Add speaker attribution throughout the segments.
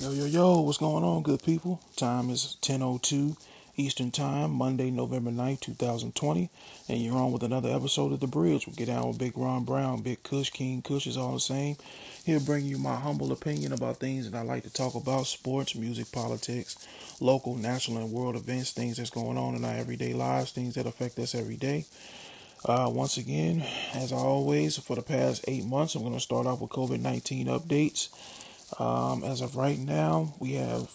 Speaker 1: Yo, yo, yo, what's going on, good people? Time is 10.02 Eastern Time, Monday, November 9th, 2020, and you're on with another episode of The Bridge. We'll get down with Big Ron Brown, Big Kush, King Kush is all the same. He'll bring you my humble opinion about things that I like to talk about, sports, music, politics, local, national, and world events, things that's going on in our everyday lives, things that affect us every day. Uh, once again, as always, for the past eight months, I'm going to start off with COVID 19 updates. Um, as of right now, we have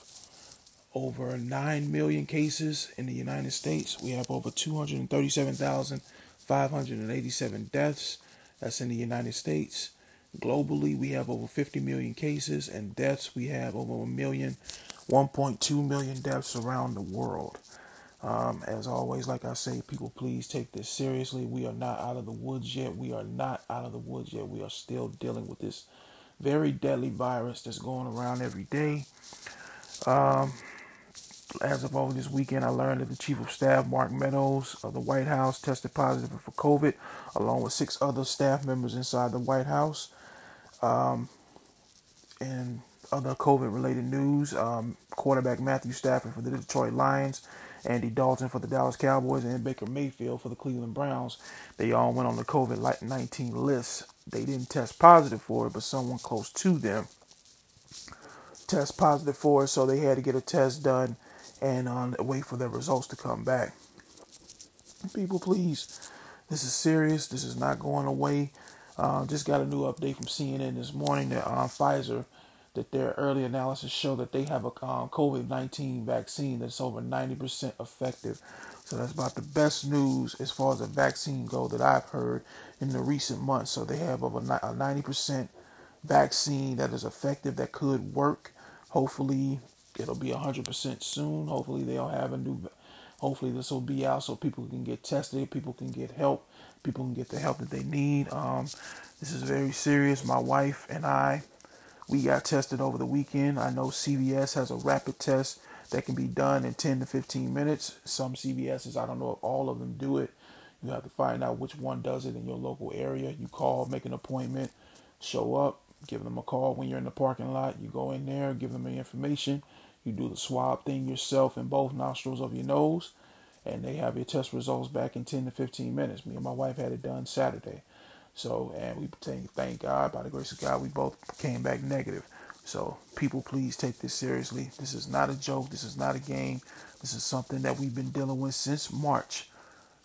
Speaker 1: over 9 million cases in the United States. We have over 237,587 deaths. That's in the United States. Globally, we have over 50 million cases and deaths. We have over a million, 1.2 million deaths around the world. Um, as always, like I say, people, please take this seriously. We are not out of the woods yet. We are not out of the woods yet. We are still dealing with this very deadly virus that's going around every day. Um, as of over this weekend, I learned that the Chief of Staff, Mark Meadows of the White House, tested positive for COVID, along with six other staff members inside the White House. Um, and other COVID related news um, quarterback Matthew Stafford for the Detroit Lions, Andy Dalton for the Dallas Cowboys, and Baker Mayfield for the Cleveland Browns. They all went on the COVID 19 list they didn't test positive for it, but someone close to them test positive for it, so they had to get a test done and um, wait for their results to come back. People, please, this is serious. This is not going away. Uh, just got a new update from CNN this morning that uh, Pfizer, that their early analysis show that they have a um, COVID 19 vaccine that's over 90% effective so that's about the best news as far as a vaccine go that I've heard in the recent months. So they have over a 90% vaccine that is effective that could work. Hopefully it'll be 100% soon. Hopefully they'll have a new hopefully this will be out so people can get tested, people can get help, people can get the help that they need. Um, this is very serious. My wife and I we got tested over the weekend. I know CVS has a rapid test that can be done in 10 to 15 minutes. Some CVS's, I don't know if all of them do it. You have to find out which one does it in your local area. You call, make an appointment, show up, give them a call when you're in the parking lot. You go in there, give them the information. You do the swab thing yourself in both nostrils of your nose, and they have your test results back in 10 to 15 minutes. Me and my wife had it done Saturday. So, and we thank, thank God, by the grace of God, we both came back negative. So, people, please take this seriously. This is not a joke. This is not a game. This is something that we've been dealing with since March,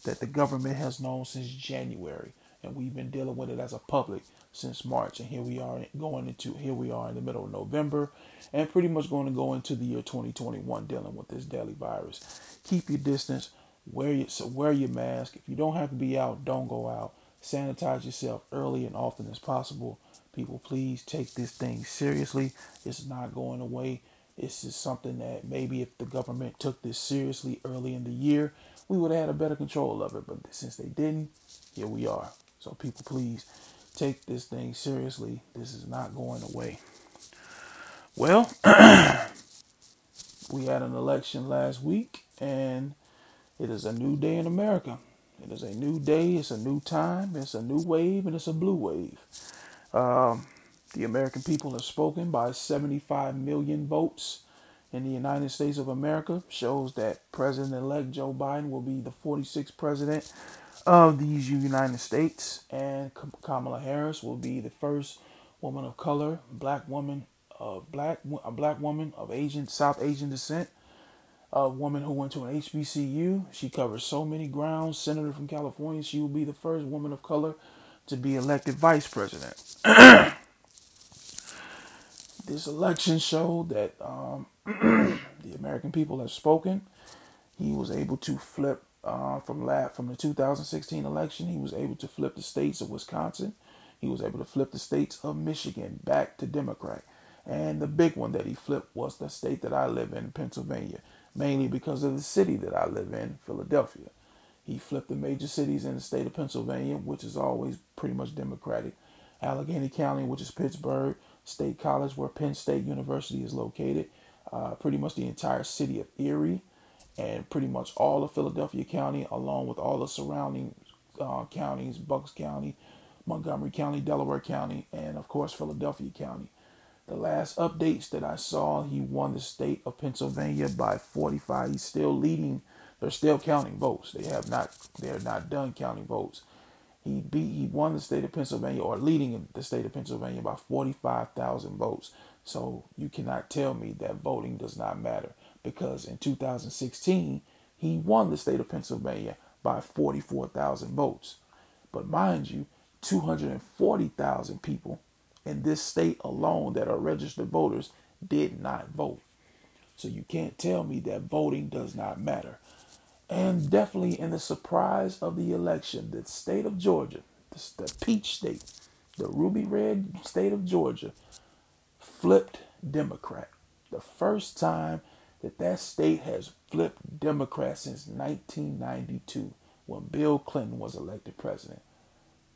Speaker 1: that the government has known since January, and we've been dealing with it as a public since March. And here we are going into here we are in the middle of November, and pretty much going to go into the year 2021 dealing with this deadly virus. Keep your distance. Wear your so wear your mask. If you don't have to be out, don't go out. Sanitize yourself early and often as possible People, please take this thing seriously. It's not going away. This is something that maybe if the government took this seriously early in the year, we would have had a better control of it. But since they didn't, here we are. So, people, please take this thing seriously. This is not going away. Well, we had an election last week, and it is a new day in America. It is a new day, it's a new time, it's a new wave, and it's a blue wave. Um, the American people have spoken by 75 million votes in the United States of America. Shows that President elect Joe Biden will be the 46th president of these United States, and Kamala Harris will be the first woman of color, black woman, uh, black a black woman of Asian South Asian descent, a woman who went to an HBCU. She covers so many grounds. Senator from California. She will be the first woman of color to be elected vice president. this election showed that um, the American people have spoken. He was able to flip uh, from from the 2016 election. He was able to flip the states of Wisconsin. He was able to flip the states of Michigan back to Democrat. And the big one that he flipped was the state that I live in, Pennsylvania, mainly because of the city that I live in, Philadelphia. He flipped the major cities in the state of Pennsylvania, which is always pretty much Democratic. Allegheny County, which is Pittsburgh, State College, where Penn State University is located, uh, pretty much the entire city of Erie, and pretty much all of Philadelphia County, along with all the surrounding uh, counties, Bucks County, Montgomery County, Delaware County, and of course Philadelphia County. The last updates that I saw, he won the state of Pennsylvania by 45. He's still leading. They're still counting votes. They have not. They're not done counting votes. He beat. He won the state of Pennsylvania, or leading the state of Pennsylvania by 45,000 votes. So you cannot tell me that voting does not matter because in 2016 he won the state of Pennsylvania by 44,000 votes. But mind you, 240,000 people in this state alone that are registered voters did not vote. So you can't tell me that voting does not matter. And definitely in the surprise of the election, the state of Georgia, the, peach state, the ruby red state of Georgia, flipped Democrat. The first time that that state has flipped Democrat since 1992 when Bill Clinton was elected president.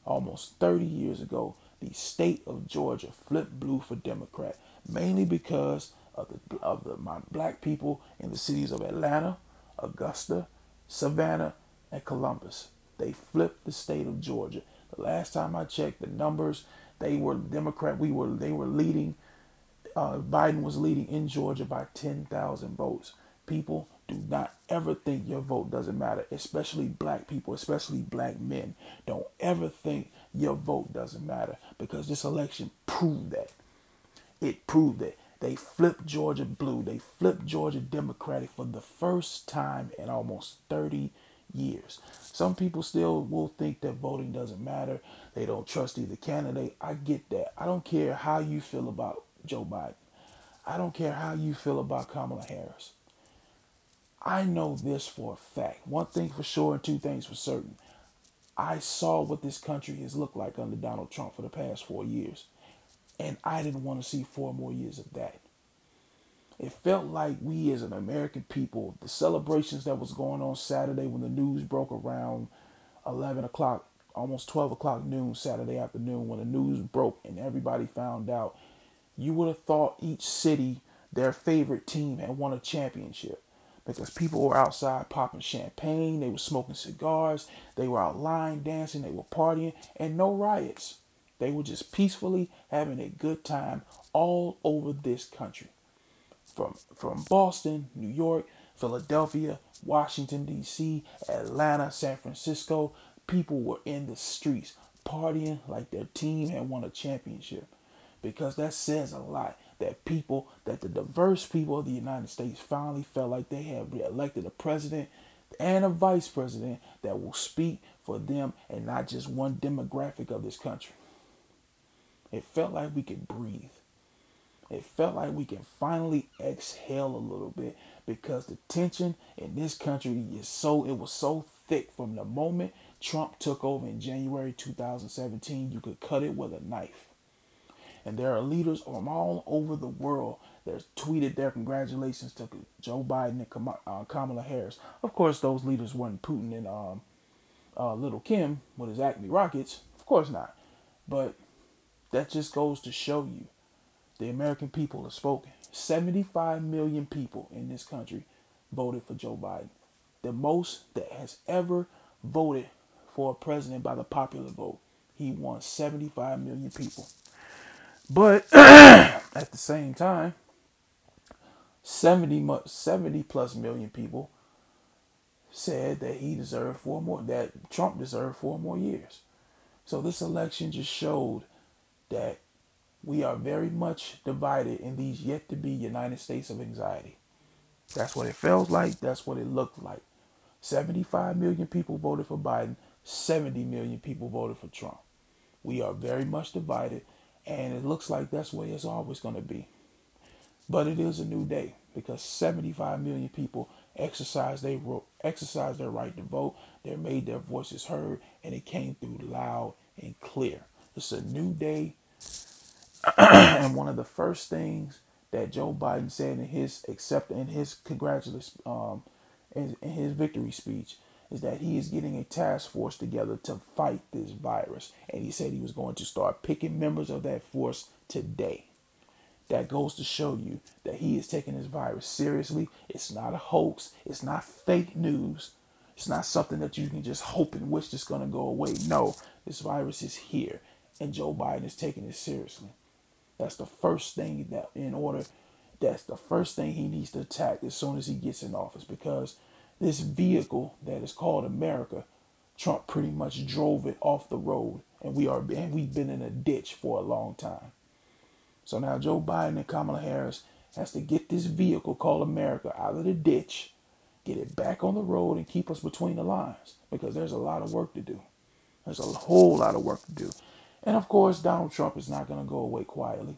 Speaker 1: Almost 30 years ago, the state of Georgia flipped blue for Democrat, mainly because of the of the my black people in the cities of Atlanta, Augusta, Savannah, and Columbus. They flipped the state of Georgia. The last time I checked the numbers, they were Democrat. We were they were leading. Uh, Biden was leading in Georgia by 10,000 votes. People do not ever think your vote doesn't matter, especially black people, especially black men. Don't ever think your vote doesn't matter because this election proved that. It proved that. They flipped Georgia blue. They flipped Georgia Democratic for the first time in almost 30 years. Some people still will think that voting doesn't matter. They don't trust either candidate. I get that. I don't care how you feel about Joe Biden. I don't care how you feel about Kamala Harris. I know this for a fact. One thing for sure and two things for certain. I saw what this country has looked like under Donald Trump for the past four years. And I didn't want to see four more years of that. It felt like we as an American people, the celebrations that was going on Saturday when the news broke around 11 o'clock, almost 12 o'clock noon Saturday afternoon, when the news broke and everybody found out, you would have thought each city, their favorite team, had won a championship because people were outside popping champagne, they were smoking cigars, they were out line dancing, they were partying, and no riots. They were just peacefully having a good time all over this country. From from Boston, New York, Philadelphia, Washington D.C., Atlanta, San Francisco, people were in the streets partying like their team had won a championship. Because that says a lot that people, that the diverse people of the United States finally felt like they have elected a president and a vice president that will speak for them and not just one demographic of this country. It felt like we could breathe. It felt like we can finally exhale a little bit because the tension in this country is so it was so thick from the moment Trump took over in January 2017 you could cut it with a knife. And there are leaders from all over the world that tweeted their congratulations to Joe Biden and uh, Kamala Harris. Of course, those leaders weren't Putin and um, uh, Little Kim with his Acme rockets. Of course not. But that just goes to show you the American people have spoken. 75 million people in this country voted for Joe Biden. The most that has ever voted for a president by the popular vote. He won 75 million people. But at the same time, 70, 70 plus million people said that he deserved four more, that Trump deserved four more years. So this election just showed that we are very much divided in these yet to be United States of anxiety. That's what it felt like. That's what it looked like. 75 million people voted for Biden. 70 million people voted for Trump. We are very much divided. And it looks like that's the way it's always going to be. But it is a new day because 75 million people exercise they exercise their right to vote. They made their voices heard, and it came through loud and clear. It's a new day, and one of the first things that Joe Biden said in his accept in his congratulations um, in, in his victory speech is that he is getting a task force together to fight this virus. And he said he was going to start picking members of that force today. That goes to show you that he is taking this virus seriously. It's not a hoax, it's not fake news. It's not something that you can just hope and wish is going to go away. No, this virus is here, and Joe Biden is taking it seriously. That's the first thing that in order that's the first thing he needs to attack as soon as he gets in office because this vehicle that is called America, Trump pretty much drove it off the road and we are and we've been in a ditch for a long time. So now Joe Biden and Kamala Harris has to get this vehicle called America out of the ditch, get it back on the road and keep us between the lines because there's a lot of work to do. There's a whole lot of work to do. And of course, Donald Trump is not going to go away quietly.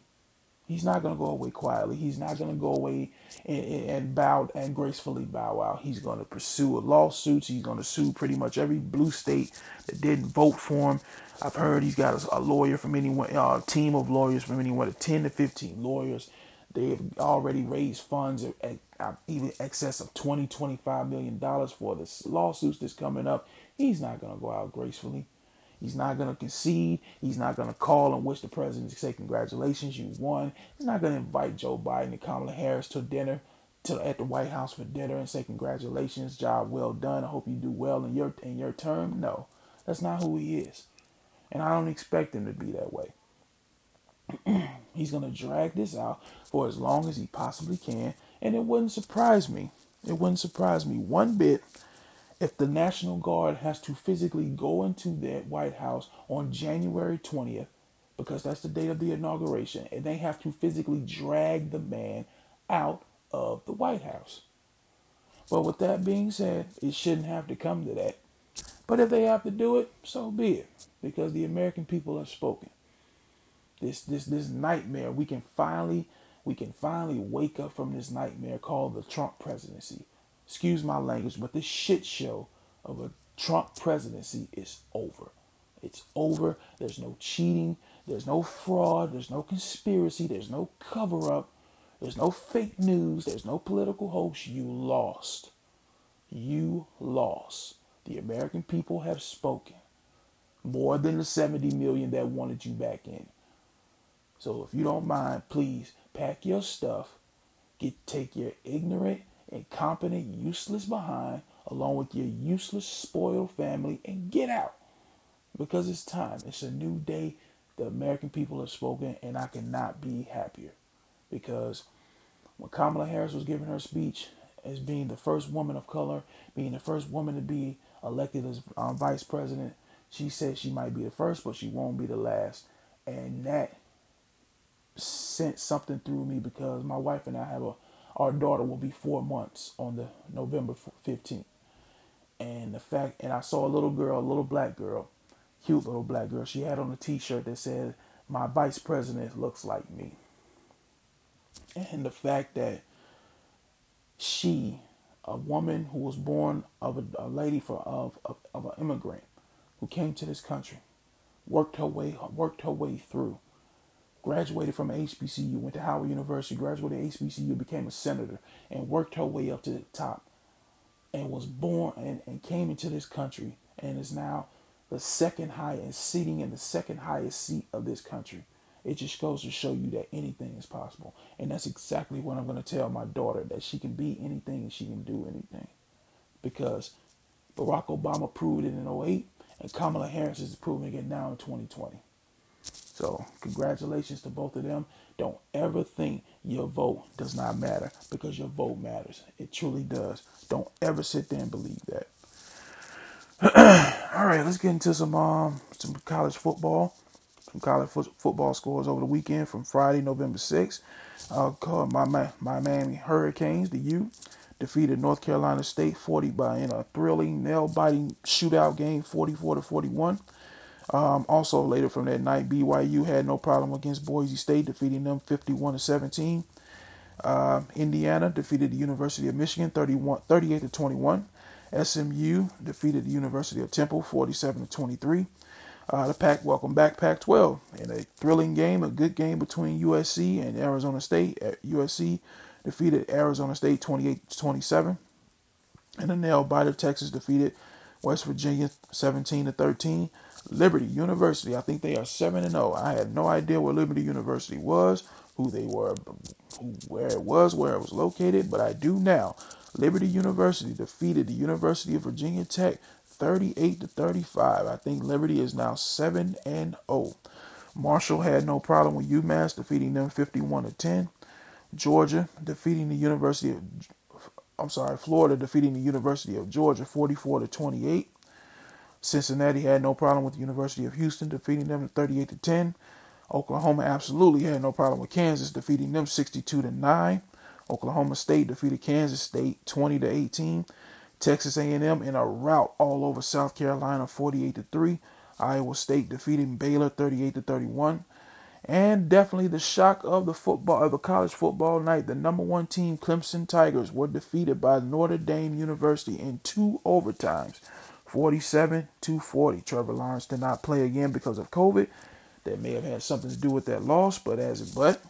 Speaker 1: He's not going to go away quietly. He's not going to go away and, and bow and gracefully bow out. He's going to pursue lawsuits. He's going to sue pretty much every blue state that didn't vote for him. I've heard he's got a, a lawyer from anyone, a uh, team of lawyers from anyone, 10 to 15 lawyers. They have already raised funds at, at even excess of 20, 25 million dollars for this lawsuits that's coming up. He's not going to go out gracefully. He's not going to concede. He's not going to call and wish the president to say, Congratulations, you won. He's not going to invite Joe Biden and Kamala Harris to dinner to at the White House for dinner and say, Congratulations, job well done. I hope you do well in your in your term. No, that's not who he is. And I don't expect him to be that way. He's going to drag this out for as long as he possibly can. And it wouldn't surprise me. It wouldn't surprise me one bit if the National Guard has to physically go into that White House on January 20th, because that's the date of the inauguration, and they have to physically drag the man out of the White House. But with that being said, it shouldn't have to come to that. But if they have to do it, so be it, because the American people have spoken. This this this nightmare, we can finally we can finally wake up from this nightmare called the Trump presidency excuse my language, but this shit show of a Trump presidency is over. It's over. There's no cheating. There's no fraud. There's no conspiracy. There's no cover up. There's no fake news. There's no political hoax. You lost. You lost. The American people have spoken. More than the 70 million that wanted you back in. So if you don't mind, please pack your stuff. Get take your ignorant incompetent, useless behind, along with your useless, spoiled family, and get out. Because it's time. It's a new day. The American people have spoken, and I cannot be happier. Because when Kamala Harris was giving her speech as being the first woman of color, being the first woman to be elected as um, vice president, she said she might be the first, but she won't be the last. And that sent something through me because my wife and I have a our daughter will be four months on the November 15th. And the fact, and I saw a little girl, a little black girl, cute little black girl. She had on a T-shirt that said, "My vice president looks like me." And the fact that she, a woman who was born of a, a lady for of, of of an immigrant who came to this country, worked her way worked her way through, graduated from HBCU, went to Howard University, graduated HBCU, became a senator, and worked her way up to the top, and was born and, and came into this country, and is now the second highest, sitting in the second highest seat of this country. It just goes to show you that anything is possible. And that's exactly what I'm going to tell my daughter that she can be anything and she can do anything. Because Barack Obama proved it in 08 and Kamala Harris is proving it now in 2020. So, congratulations to both of them. Don't ever think your vote does not matter because your vote matters. It truly does. Don't ever sit there and believe that. All right, let's get into some um some college football. Some college fo- football scores over the weekend from Friday, November 6th. Uh, called my, my Miami Hurricanes, the U, defeated North Carolina State 40 by in a thrilling, nail-biting shootout game, 44 to 41. Um, also, later from that night, BYU had no problem against Boise State, defeating them 51 to 17. Uh, Indiana defeated the University of Michigan 31, 38 to 21. SMU defeated the University of Temple 47 to 23. Uh, the Pac, welcome back, Pac-12, in a thrilling game, a good game between USC and Arizona State. USC defeated Arizona State 28 to 27. And the nail biter Texas defeated West Virginia 17 to 13. Liberty University, I think they are 7 and 0. I had no idea where Liberty University was, who they were, who, where it was, where it was located, but I do now. Liberty University defeated the University of Virginia Tech 38 to 35. I think Liberty is now 7 and 0. Marshall had no problem with UMass defeating them 51 to 10. Georgia defeating the University of I'm sorry, Florida defeating the University of Georgia 44 to 28. Cincinnati had no problem with the University of Houston defeating them 38 to 10. Oklahoma absolutely had no problem with Kansas defeating them 62 to 9. Oklahoma State defeated Kansas State 20 to 18. Texas A&M in a rout all over South Carolina 48 to 3. Iowa State defeating Baylor 38 to 31. And definitely the shock of the football of the college football night, the number one team Clemson Tigers were defeated by Notre Dame University in two overtimes, 47 to 40. Trevor Lawrence did not play again because of COVID. That may have had something to do with that loss, but as it but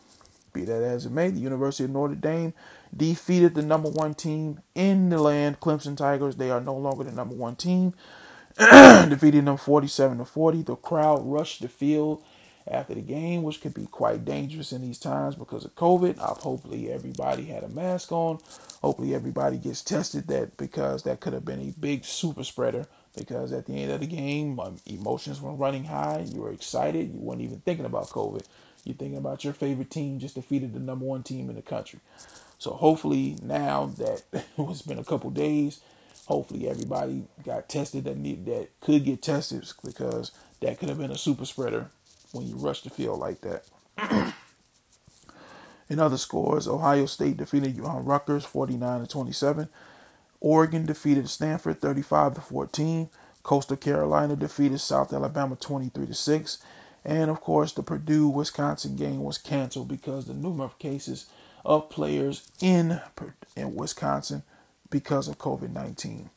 Speaker 1: be that as it may, the University of Notre Dame defeated the number one team in the land, Clemson Tigers. They are no longer the number one team, defeating them 47 to 40. The crowd rushed the field after the game, which could be quite dangerous in these times because of COVID. Uh, hopefully, everybody had a mask on. Hopefully, everybody gets tested. That because that could have been a big super spreader. Because at the end of the game, um, emotions were running high. You were excited. You weren't even thinking about COVID. You're thinking about your favorite team just defeated the number one team in the country. So hopefully now that it's been a couple days, hopefully everybody got tested that need that could get tested because that could have been a super spreader when you rush the field like that. In other scores, Ohio State defeated Rutgers 49 to 27. Oregon defeated Stanford 35 to 14. Coastal Carolina defeated South Alabama 23 to 6. And of course, the Purdue Wisconsin game was canceled because the number of cases of players in in Wisconsin because of COVID 19.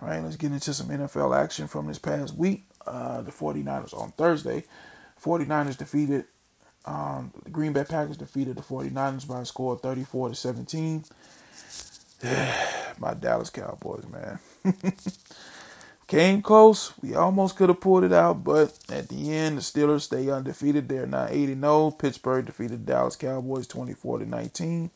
Speaker 1: All right, let's get into some NFL action from this past week. Uh, the 49ers on Thursday. 49ers defeated um, the Green Bay Packers defeated the 49ers by a score of 34 to 17. My Dallas Cowboys, man. Came close. We almost could have pulled it out, but at the end, the Steelers stay undefeated. They're now 8 0. Pittsburgh defeated the Dallas Cowboys 24 to 19.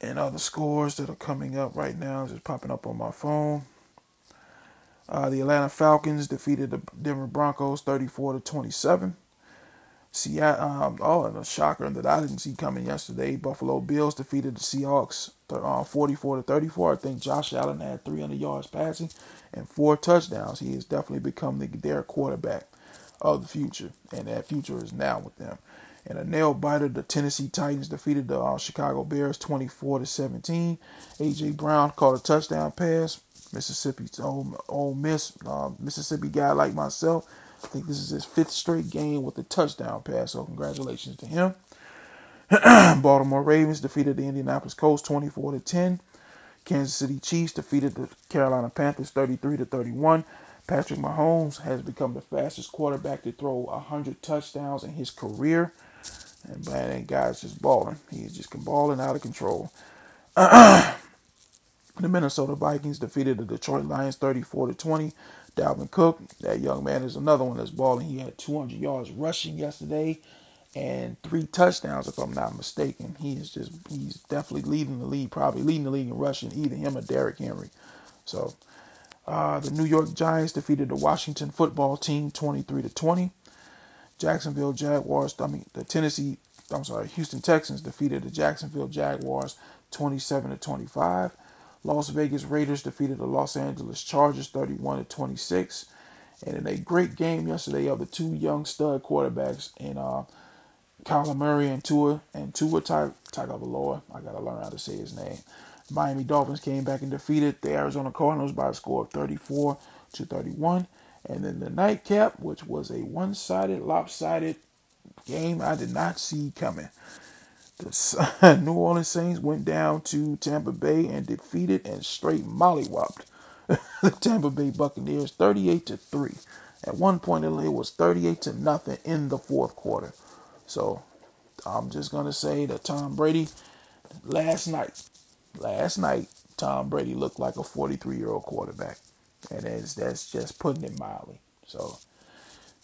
Speaker 1: And other scores that are coming up right now, just popping up on my phone. Uh, the Atlanta Falcons defeated the Denver Broncos 34 to 27. Seattle, um, oh, and a shocker that I didn't see coming yesterday. Buffalo Bills defeated the Seahawks uh, 44 to 34. I think Josh Allen had 300 yards passing and four touchdowns. He has definitely become the, their quarterback of the future, and that future is now with them. And a nail biter, the Tennessee Titans defeated the uh, Chicago Bears 24 to 17. AJ Brown caught a touchdown pass. Mississippi's old, Ole Miss, uh, Mississippi guy like myself I think this is his fifth straight game with a touchdown pass, so congratulations to him. Baltimore Ravens defeated the Indianapolis Colts 24 to 10. Kansas City Chiefs defeated the Carolina Panthers 33 to 31. Patrick Mahomes has become the fastest quarterback to throw 100 touchdowns in his career. And man, that guy's just balling. He's just balling out of control. the Minnesota Vikings defeated the Detroit Lions 34 to 20. Dalvin Cook, that young man is another one that's balling. He had 200 yards rushing yesterday and three touchdowns, if I'm not mistaken. He is just, he's definitely leading the league, probably leading the league in rushing, either him or Derrick Henry. So, uh, the New York Giants defeated the Washington football team 23 to 20. Jacksonville Jaguars, I mean, the Tennessee, I'm sorry, Houston Texans defeated the Jacksonville Jaguars 27 to 25. Las Vegas Raiders defeated the Los Angeles Chargers 31 to 26. And in a great game yesterday of the two young stud quarterbacks in uh, Kyler Murray and Tua and Tua Tagovailoa. I gotta learn how to say his name. Miami Dolphins came back and defeated the Arizona Cardinals by a score of 34 to 31. And then the nightcap, which was a one-sided, lopsided game I did not see coming. The New Orleans Saints went down to Tampa Bay and defeated and straight mollywopped the Tampa Bay Buccaneers 38 to 3. At one point it was 38 to nothing in the fourth quarter. So I'm just going to say that Tom Brady last night last night Tom Brady looked like a 43-year-old quarterback. And that's that's just putting it mildly. So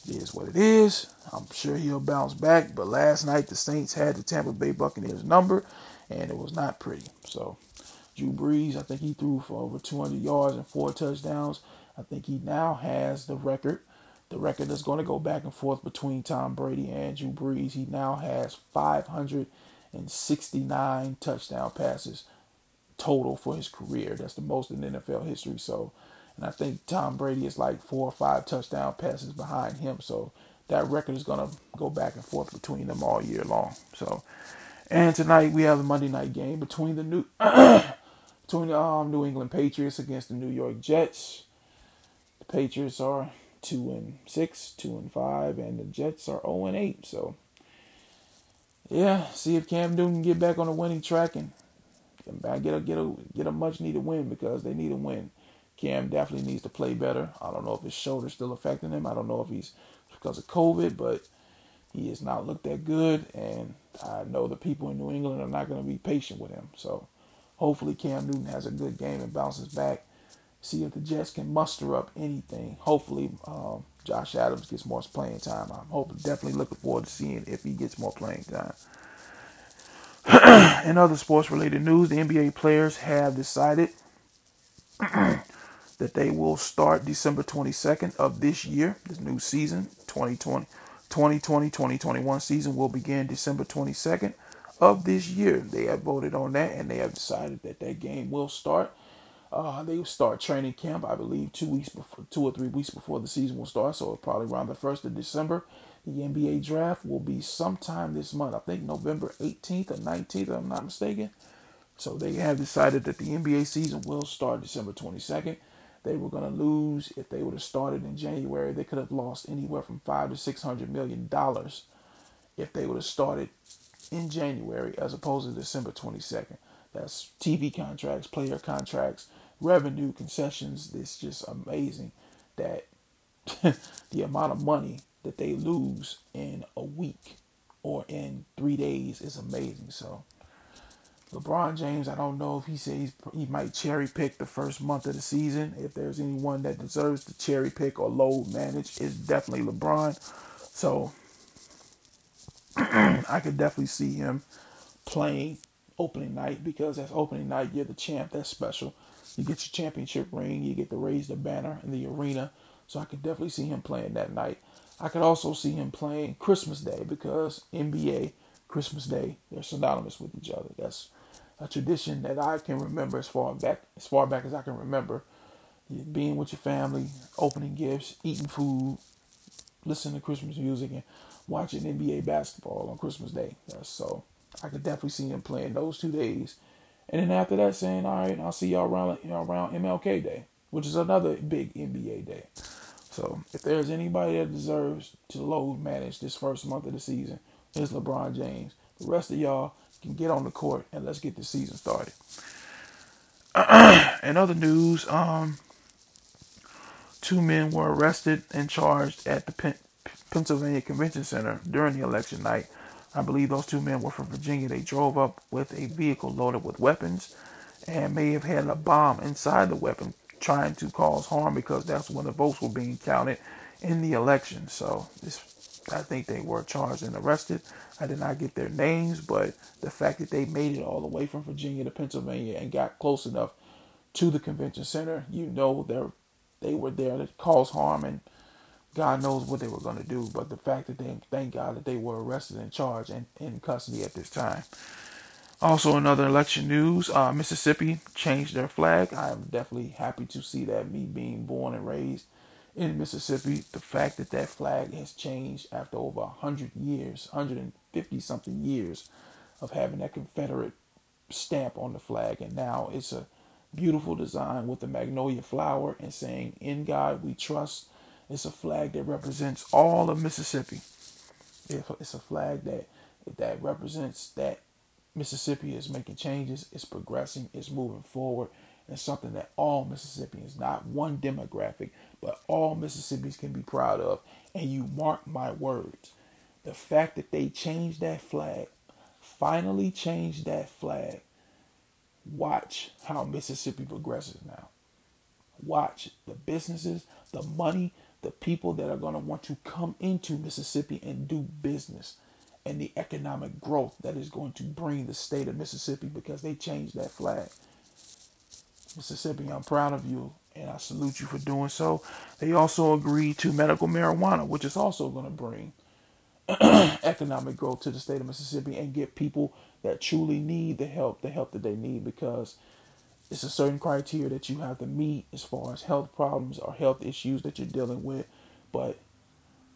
Speaker 1: it is what it is. I'm sure he'll bounce back. But last night the Saints had the Tampa Bay Buccaneers number, and it was not pretty. So Drew Brees, I think he threw for over 200 yards and four touchdowns. I think he now has the record the record is going to go back and forth between Tom Brady and Drew Brees. He now has 569 touchdown passes total for his career. That's the most in NFL history. So, and I think Tom Brady is like four or five touchdown passes behind him. So that record is going to go back and forth between them all year long. So, and tonight we have the Monday night game between the new between the um, New England Patriots against the New York Jets. The Patriots are two and six, two and five, and the Jets are zero and eight. So, yeah, see if Cam Newton can get back on the winning track and get a get a get a much needed win because they need a win. Cam definitely needs to play better. I don't know if his shoulder's still affecting him. I don't know if he's because of COVID, but he has not looked that good, and I know the people in New England are not going to be patient with him. So hopefully Cam Newton has a good game and bounces back see if the Jets can muster up anything. Hopefully, um, Josh Adams gets more playing time. I'm hoping, definitely looking forward to seeing if he gets more playing time. In other sports related news, the NBA players have decided that they will start December 22nd of this year, this new season, 2020. 2020 2021 season will begin December 22nd of this year. They have voted on that and they have decided that that game will start uh, they start training camp, I believe, two weeks before, two or three weeks before the season will start. So probably around the first of December. The NBA draft will be sometime this month. I think November 18th or 19th, if I'm not mistaken. So they have decided that the NBA season will start December 22nd. They were going to lose if they would have started in January. They could have lost anywhere from five to six hundred million dollars if they would have started in January as opposed to December 22nd. That's TV contracts, player contracts, revenue, concessions. It's just amazing that the amount of money that they lose in a week or in three days is amazing. So, LeBron James, I don't know if he says he might cherry pick the first month of the season. If there's anyone that deserves to cherry pick or load manage, it's definitely LeBron. So, I could definitely see him playing opening night because that's opening night. You're the champ. That's special. You get your championship ring. You get to raise the banner in the arena. So I could definitely see him playing that night. I could also see him playing Christmas Day because NBA, Christmas Day, they're synonymous with each other. That's a tradition that I can remember as far back as far back as I can remember. Being with your family, opening gifts, eating food, listening to Christmas music, and watching NBA basketball on Christmas Day. Uh, so I could definitely see him playing those two days. And then after that, saying, all right, I'll see y'all around, you know, around MLK Day, which is another big NBA day. So if there's anybody that deserves to load manage this first month of the season, it's LeBron James. The rest of y'all can get on the court and let's get the season started. In other news, um, two men were arrested and charged at the Pennsylvania Convention Center during the election night I believe those two men were from Virginia. They drove up with a vehicle loaded with weapons and may have had a bomb inside the weapon trying to cause harm because that's when the votes were being counted in the election. So this, I think they were charged and arrested. I did not get their names, but the fact that they made it all the way from Virginia to Pennsylvania and got close enough to the convention center, you know they they were there to cause harm and God knows what they were going to do, but the fact that they, thank God that they were arrested and charged and in custody at this time. Also, another election news: uh, Mississippi changed their flag. I am definitely happy to see that. Me being born and raised in Mississippi, the fact that that flag has changed after over hundred years, hundred and fifty something years of having that Confederate stamp on the flag, and now it's a beautiful design with the magnolia flower and saying, "In God We Trust." It's a flag that represents all of Mississippi. It's a flag that that represents that Mississippi is making changes, it's progressing, it's moving forward, and something that all Mississippians, not one demographic, but all Mississippians can be proud of. And you mark my words, the fact that they changed that flag, finally changed that flag. Watch how Mississippi progresses now. Watch the businesses, the money, the people that are going to want to come into Mississippi and do business and the economic growth that is going to bring the state of Mississippi because they changed that flag. Mississippi, I'm proud of you and I salute you for doing so. They also agreed to medical marijuana, which is also going to bring economic growth to the state of Mississippi and get people that truly need the help, the help that they need, because it's a certain criteria that you have to meet as far as health problems or health issues that you're dealing with. But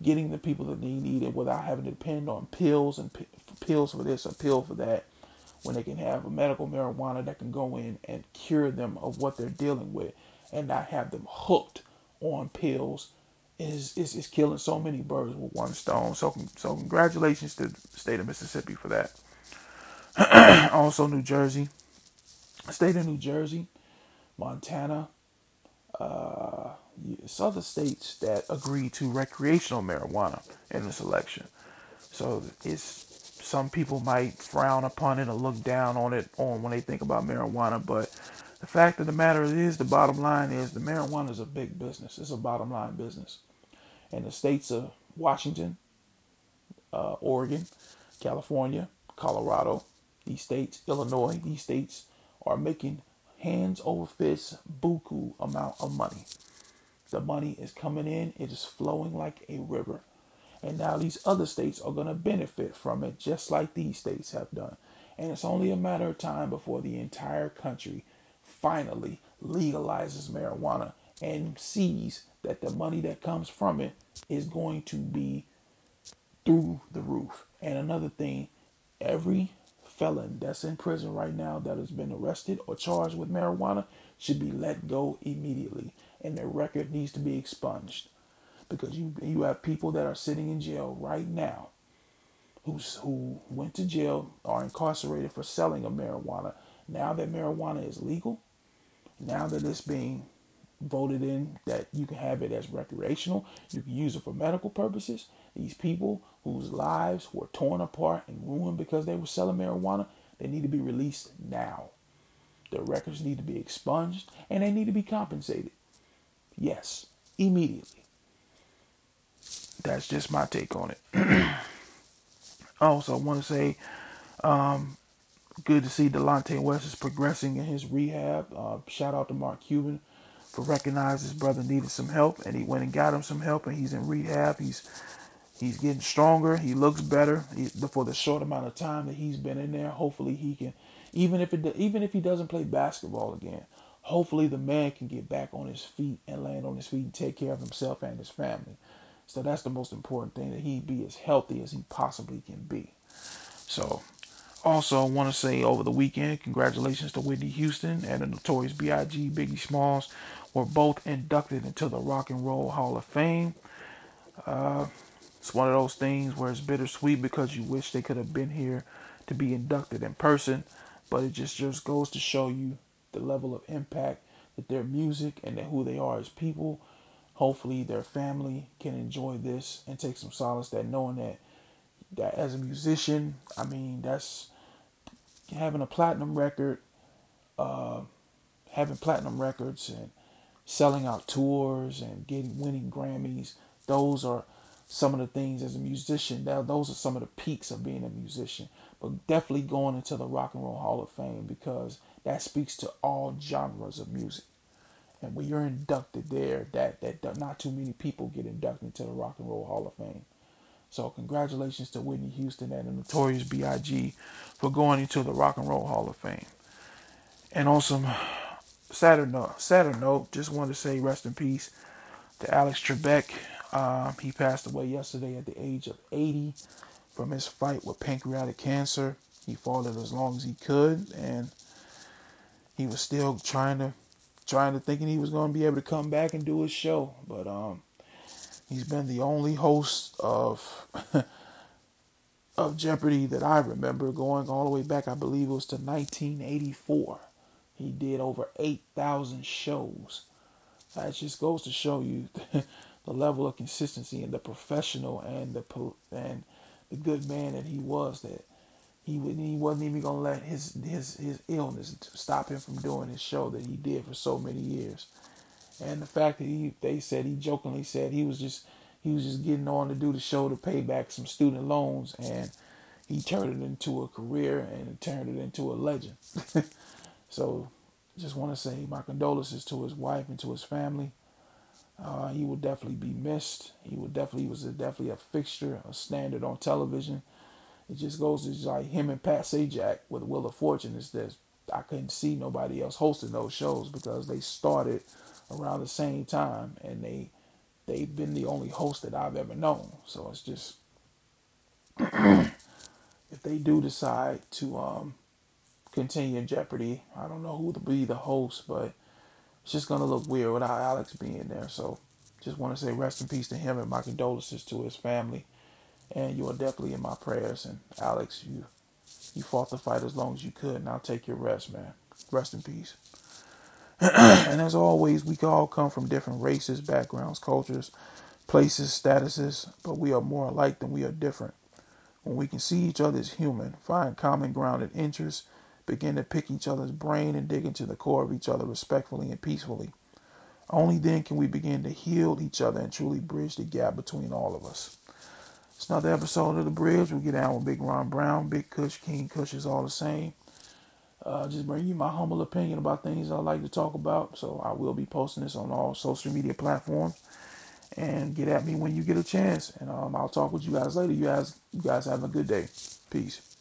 Speaker 1: getting the people that they need it without having to depend on pills and p- pills for this or pill for that, when they can have a medical marijuana that can go in and cure them of what they're dealing with and not have them hooked on pills is, is, is killing so many birds with one stone. So, so congratulations to the state of Mississippi for that. also, New Jersey, state of New Jersey, Montana, uh, it's other states that agree to recreational marijuana in this election. So it's some people might frown upon it or look down on it on when they think about marijuana, but the fact of the matter is, the bottom line is, the marijuana is a big business. It's a bottom line business, and the states of Washington, uh, Oregon, California, Colorado, these states, Illinois, these states are making hands over fists buku amount of money. The money is coming in, it is flowing like a river. And now these other states are going to benefit from it just like these states have done. And it's only a matter of time before the entire country finally legalizes marijuana and sees that the money that comes from it is going to be through the roof. And another thing, every felon that's in prison right now that has been arrested or charged with marijuana should be let go immediately and their record needs to be expunged because you you have people that are sitting in jail right now who's who went to jail are incarcerated for selling of marijuana now that marijuana is legal now that it's being voted in that you can have it as recreational, you can use it for medical purposes. These people whose lives were torn apart and ruined because they were selling marijuana, they need to be released now. Their records need to be expunged and they need to be compensated. Yes, immediately. That's just my take on it. also, I want to say um, good to see Delonte West is progressing in his rehab. Uh, shout out to Mark Cuban for recognizing his brother needed some help, and he went and got him some help, and he's in rehab. He's he's getting stronger. He looks better he, for the short amount of time that he's been in there. Hopefully, he can, even if it even if he doesn't play basketball again, hopefully the man can get back on his feet and land on his feet and take care of himself and his family. So that's the most important thing that he be as healthy as he possibly can be. So also, want to say over the weekend, congratulations to Whitney Houston and the Notorious B.I.G. Biggie Smalls were both inducted into the Rock and Roll Hall of Fame. Uh, it's one of those things where it's bittersweet because you wish they could have been here to be inducted in person, but it just just goes to show you the level of impact that their music and that who they are as people. Hopefully, their family can enjoy this and take some solace that knowing that that as a musician, I mean that's having a platinum record, uh, having platinum records and selling out tours and getting winning Grammys, those are some of the things as a musician. Now those are some of the peaks of being a musician. But definitely going into the Rock and Roll Hall of Fame because that speaks to all genres of music. And when you're inducted there, that that not too many people get inducted into the Rock and Roll Hall of Fame. So congratulations to Whitney Houston and the Notorious B.I.G. for going into the Rock and Roll Hall of Fame. And on some sadder note, sadder note, just wanted to say rest in peace to Alex Trebek. Um, he passed away yesterday at the age of 80 from his fight with pancreatic cancer. He fought it as long as he could, and he was still trying to, trying to thinking he was going to be able to come back and do his show, but um, He's been the only host of of Jeopardy that I remember going all the way back. I believe it was to 1984. He did over 8,000 shows. That just goes to show you the level of consistency and the professional and the and the good man that he was. That he would he wasn't even gonna let his his his illness stop him from doing his show that he did for so many years and the fact that he they said he jokingly said he was just he was just getting on to do the show to pay back some student loans and he turned it into a career and turned it into a legend. so just want to say my condolences to his wife and to his family. Uh, he will definitely be missed. He will definitely he was a, definitely a fixture, a standard on television. It just goes to like him and Pat Sajak with Wheel of Fortune. Is that I couldn't see nobody else hosting those shows because they started around the same time and they they've been the only host that I've ever known. So it's just if they do decide to um, continue in Jeopardy, I don't know who to be the host, but it's just gonna look weird without Alex being there. So just want to say rest in peace to him and my condolences to his family. And you are definitely in my prayers. And Alex, you you fought the fight as long as you could. Now take your rest, man. Rest in peace. and as always, we all come from different races, backgrounds, cultures, places, statuses, but we are more alike than we are different. When we can see each other as human, find common ground and interests, begin to pick each other's brain and dig into the core of each other respectfully and peacefully. Only then can we begin to heal each other and truly bridge the gap between all of us. It's another episode of The Bridge. We get down with Big Ron Brown, Big Kush, King Kush is all the same. Uh, just bring you my humble opinion about things I like to talk about. So I will be posting this on all social media platforms. And get at me when you get a chance. And um, I'll talk with you guys later. You guys, you guys have a good day. Peace.